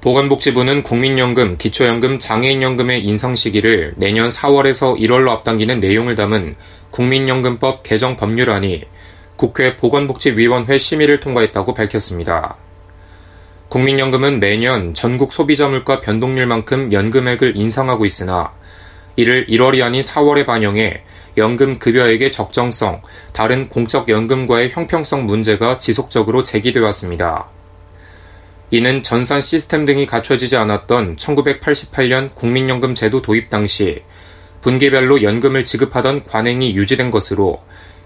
보건복지부는 국민연금, 기초연금, 장애인연금의 인상 시기를 내년 4월에서 1월로 앞당기는 내용을 담은 국민연금법 개정 법률안이 국회 보건복지위원회 심의를 통과했다고 밝혔습니다. 국민연금은 매년 전국 소비자 물가 변동률만큼 연금액을 인상하고 있으나 이를 1월이 아닌 4월에 반영해 연금 급여액의 적정성, 다른 공적 연금과의 형평성 문제가 지속적으로 제기되어 왔습니다. 이는 전산 시스템 등이 갖춰지지 않았던 1988년 국민연금 제도 도입 당시 분기별로 연금을 지급하던 관행이 유지된 것으로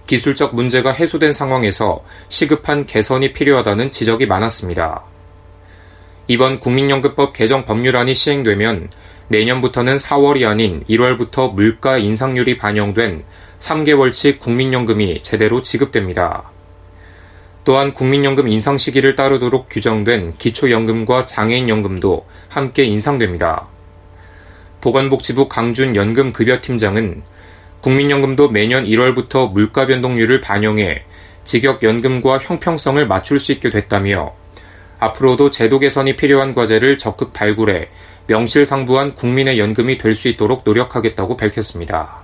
기술적 문제가 해소된 상황에서 시급한 개선이 필요하다는 지적이 많았습니다. 이번 국민연금법 개정 법률안이 시행되면 내년부터는 4월이 아닌 1월부터 물가 인상률이 반영된 3개월치 국민연금이 제대로 지급됩니다. 또한 국민연금 인상 시기를 따르도록 규정된 기초연금과 장애인연금도 함께 인상됩니다. 보건복지부 강준 연금급여팀장은 국민연금도 매년 1월부터 물가 변동률을 반영해 직역연금과 형평성을 맞출 수 있게 됐다며 앞으로도 제도 개선이 필요한 과제를 적극 발굴해 명실상부한 국민의 연금이 될 수 있도록 노력하겠다고 밝혔습니다.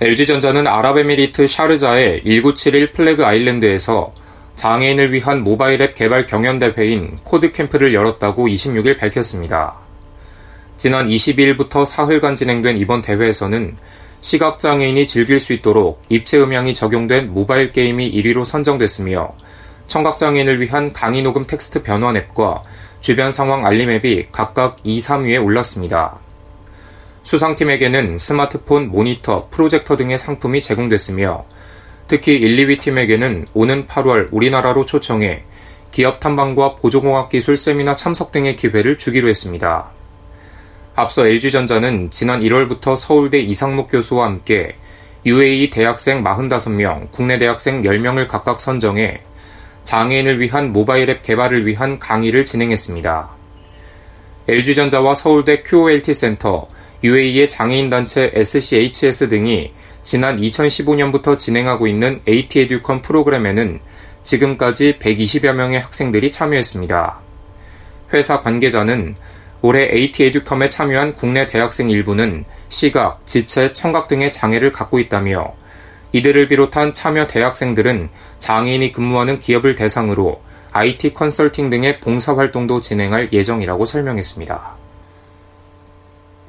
LG전자는 아랍에미리트 샤르자의 1971 플래그 아일랜드에서 장애인을 위한 모바일 앱 개발 경연대회인 코드캠프를 열었다고 26일 밝혔습니다. 지난 22일부터 사흘간 진행된 이번 대회에서는 시각장애인이 즐길 수 있도록 입체 음향이 적용된 모바일 게임이 1위로 선정됐으며 청각장애인을 위한 강의 녹음 텍스트 변환 앱과 주변 상황 알림 앱이 각각 2, 3위에 올랐습니다. 수상팀에게는 스마트폰, 모니터, 프로젝터 등의 상품이 제공됐으며 특히 1, 2위 팀에게는 오는 8월 우리나라로 초청해 기업 탐방과 보조공학 기술 세미나 참석 등의 기회를 주기로 했습니다. 앞서 LG전자는 지난 1월부터 서울대 이상목 교수와 함께 UAE 대학생 45명, 국내 대학생 10명을 각각 선정해 장애인을 위한 모바일 앱 개발을 위한 강의를 진행했습니다. LG전자와 서울대 QOLT 센터, UAE의 장애인 단체 SCHS 등이 지난 2015년부터 진행하고 있는 AT에듀컨 프로그램에는 지금까지 120여 명의 학생들이 참여했습니다. 회사 관계자는 올해 AT에듀컴에 참여한 국내 대학생 일부는 시각, 지체, 청각 등의 장애를 갖고 있다며 이들을 비롯한 참여 대학생들은 장애인이 근무하는 기업을 대상으로 IT 컨설팅 등의 봉사활동도 진행할 예정이라고 설명했습니다.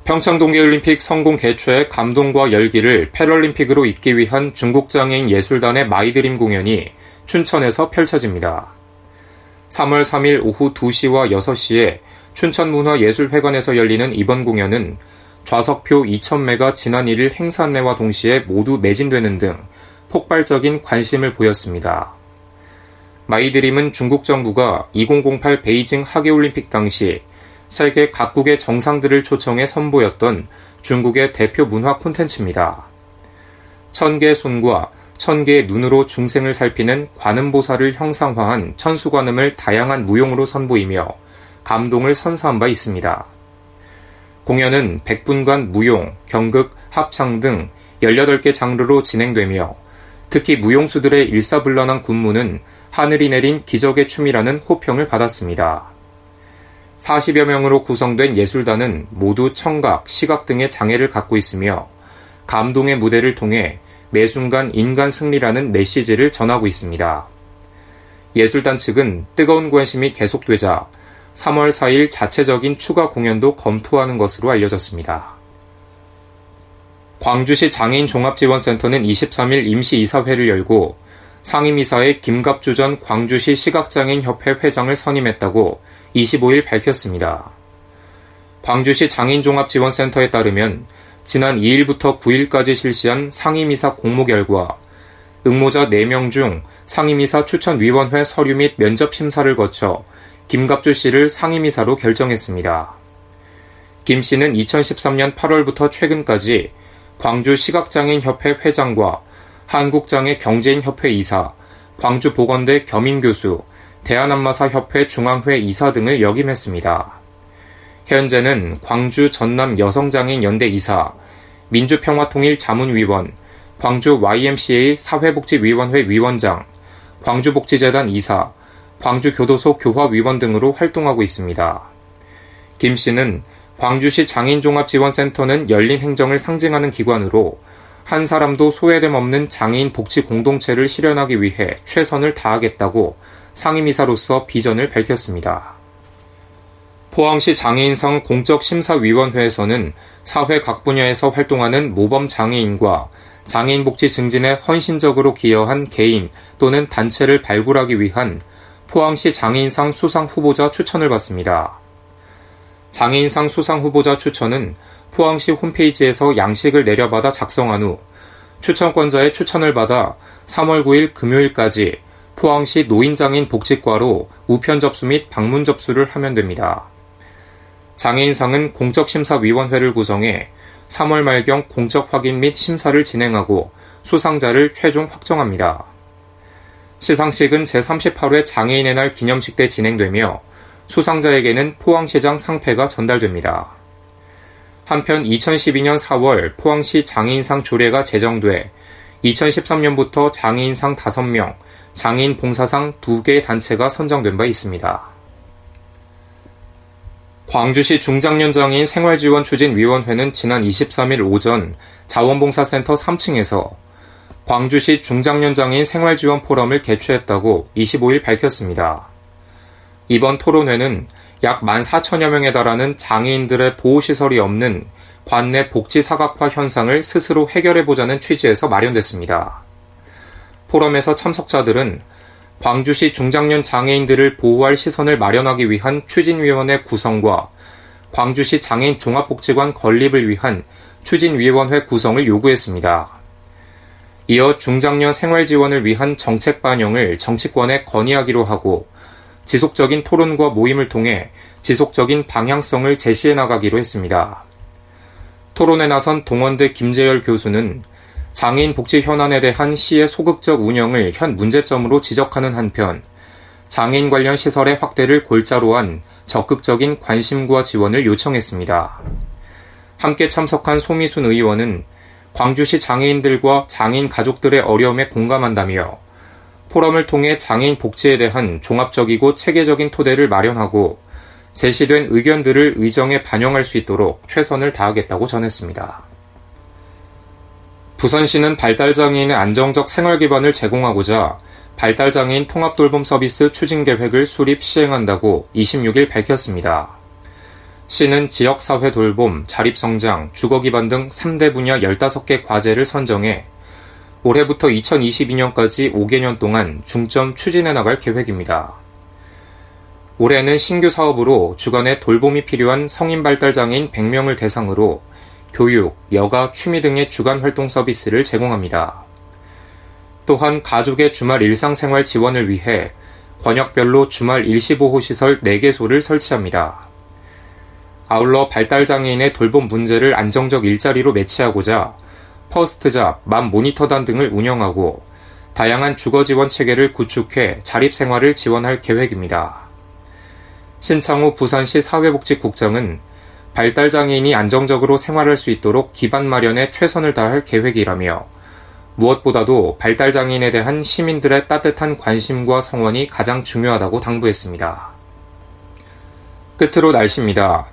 평창 동계올림픽 성공 개최의 감동과 열기를 패럴림픽으로 잇기 위한 중국 장애인 예술단의 My Dream 공연이 춘천에서 펼쳐집니다. 3월 3일 오후 2시와 6시에 춘천문화예술회관에서 열리는 이번 공연은 좌석표 2,000매가 지난 1일 행사 안내와 동시에 모두 매진되는 등 폭발적인 관심을 보였습니다. 마이드림은 중국 정부가 2008 베이징 하계올림픽 당시 세계 각국의 정상들을 초청해 선보였던 중국의 대표 문화 콘텐츠입니다. 천 개의 손과 천 개의 눈으로 중생을 살피는 관음보살을 형상화한 천수관음을 다양한 무용으로 선보이며 감동을 선사한 바 있습니다. 공연은 100분간 무용, 경극, 합창 등 18개 장르로 진행되며 특히 무용수들의 일사불란한 군무는 하늘이 내린 기적의 춤이라는 호평을 받았습니다. 40여 명으로 구성된 예술단은 모두 청각, 시각 등의 장애를 갖고 있으며 감동의 무대를 통해 매 순간 인간 승리라는 메시지를 전하고 있습니다. 예술단 측은 뜨거운 관심이 계속되자 3월 4일 자체적인 추가 공연도 검토하는 것으로 알려졌습니다. 광주시 장애인 종합지원센터는 23일 임시이사회를 열고 상임이사의 김갑주 전 광주시 시각장애인협회 회장을 선임했다고 25일 밝혔습니다. 광주시 장애인종합지원센터에 따르면 지난 2일부터 9일까지 실시한 상임이사 공모 결과 응모자 4명 중 상임이사 추천위원회 서류 및 면접 심사를 거쳐 김갑주 씨를 상임이사로 결정했습니다. 김 씨는 2013년 8월부터 최근까지 광주 시각장애인협회 회장과 한국장애 경제인협회 이사, 광주보건대 겸임교수, 대한안마사협회 중앙회 이사 등을 역임했습니다. 현재는 광주 전남 여성장애인 연대 이사, 민주평화통일 자문위원, 광주 YMCA 사회복지위원회 위원장, 광주복지재단 이사, 광주교도소 교화위원 등으로 활동하고 있습니다. 김 씨는 광주시 장애인종합지원센터는 열린 행정을 상징하는 기관으로 한 사람도 소외됨 없는 장애인 복지 공동체를 실현하기 위해 최선을 다하겠다고 상임이사로서 비전을 밝혔습니다. 포항시 장애인상 공적심사위원회에서는 사회 각 분야에서 활동하는 모범 장애인과 장애인 복지 증진에 헌신적으로 기여한 개인 또는 단체를 발굴하기 위한 포항시 장애인상 수상 후보자 추천을 받습니다. 장애인상 수상 후보자 추천은 포항시 홈페이지에서 양식을 내려받아 작성한 후 추천권자의 추천을 받아 3월 9일 금요일까지 포항시 노인장애인 복지과로 우편 접수 및 방문 접수를 하면 됩니다. 장애인상은 공적심사위원회를 구성해 3월 말경 공적 확인 및 심사를 진행하고 수상자를 최종 확정합니다. 시상식은 제38회 장애인의 날 기념식 때 진행되며 수상자에게는 포항시장 상패가 전달됩니다. 한편 2012년 4월 포항시 장애인상 조례가 제정돼 2013년부터 장애인상 5명, 장애인 봉사상 2개 단체가 선정된 바 있습니다. 광주시 중장년장애인 생활지원 추진위원회는 지난 23일 오전 자원봉사센터 3층에서 광주시 중장년장애인 생활지원 포럼을 개최했다고 25일 밝혔습니다. 이번 토론회는 약 14,000여 명에 달하는 장애인들의 보호시설이 없는 관내 복지 사각화 현상을 스스로 해결해보자는 취지에서 마련됐습니다. 포럼에서 참석자들은 광주시 중장년 장애인들을 보호할 시선을 마련하기 위한 추진위원회 구성과 광주시 장애인 종합복지관 건립을 위한 추진위원회 구성을 요구했습니다. 이어 중장년 생활 지원을 위한 정책 반영을 정치권에 건의하기로 하고 지속적인 토론과 모임을 통해 지속적인 방향성을 제시해 나가기로 했습니다. 토론에 나선 동원대 김재열 교수는 장애인 복지 현안에 대한 시의 소극적 운영을 현 문제점으로 지적하는 한편 장애인 관련 시설의 확대를 골자로 한 적극적인 관심과 지원을 요청했습니다. 함께 참석한 소미순 의원은 광주시 장애인들과 장애인 가족들의 어려움에 공감한다며 포럼을 통해 장애인 복지에 대한 종합적이고 체계적인 토대를 마련하고 제시된 의견들을 의정에 반영할 수 있도록 최선을 다하겠다고 전했습니다. 부산시는 발달장애인의 안정적 생활 기반을 제공하고자 발달장애인 통합돌봄 서비스 추진 계획을 수립 시행한다고 26일 밝혔습니다. 시는 지역사회 돌봄, 자립성장, 주거 기반 등 3대 분야 15개 과제를 선정해 올해부터 2022년까지 5개년 동안 중점 추진해 나갈 계획입니다. 올해는 신규 사업으로 주간에 돌봄이 필요한 성인 발달 장애인 100명을 대상으로 교육, 여가, 취미 등의 주간 활동 서비스를 제공합니다. 또한 가족의 주말 일상생활 지원을 위해 권역별로 주말 일시보호 시설 4개소를 설치합니다. 아울러 발달 장애인의 돌봄 문제를 안정적 일자리로 매치하고자 First Job, Mom 모니터단 등을 운영하고 다양한 주거 지원 체계를 구축해 자립 생활을 지원할 계획입니다. 신창호 부산시 사회복지국장은 발달 장애인이 안정적으로 생활할 수 있도록 기반 마련에 최선을 다할 계획이라며 무엇보다도 발달 장애인에 대한 시민들의 따뜻한 관심과 성원이 가장 중요하다고 당부했습니다. 끝으로 날씨입니다.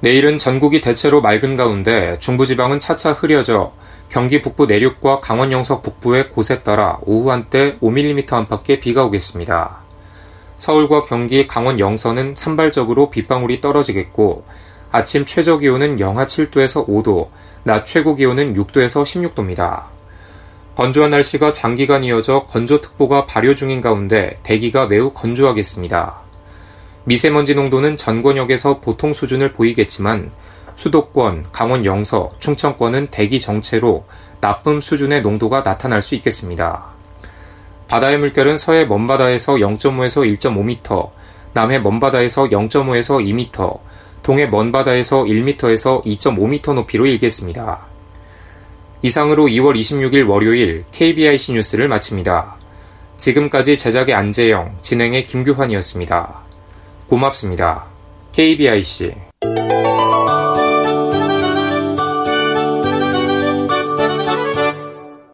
내일은 전국이 대체로 맑은 가운데 중부지방은 차차 흐려져 경기 북부 내륙과 강원 영서 북부의 곳에 따라 오후 한때 5mm 안팎의 비가 오겠습니다. 서울과 경기, 강원 영서는 산발적으로 빗방울이 떨어지겠고 아침 최저 기온은 영하 7도에서 5도, 낮 최고 기온은 6도에서 16도입니다. 건조한 날씨가 장기간 이어져 건조특보가 발효 중인 가운데 대기가 매우 건조하겠습니다. 미세먼지 농도는 전 권역에서 보통 수준을 보이겠지만 수도권, 강원 영서, 충청권은 대기 정체로 나쁨 수준의 농도가 나타날 수 있겠습니다. 바다의 물결은 서해 먼바다에서 0.5에서 1.5m, 남해 먼바다에서 0.5에서 2m, 동해 먼 바다에서 1m에서 2.5m 높이로 일겠습니다. 이상으로 2월 26일 월요일 KBIC 뉴스를 마칩니다. 지금까지 제작의 안재영, 진행의 김규환이었습니다. 고맙습니다. KBIC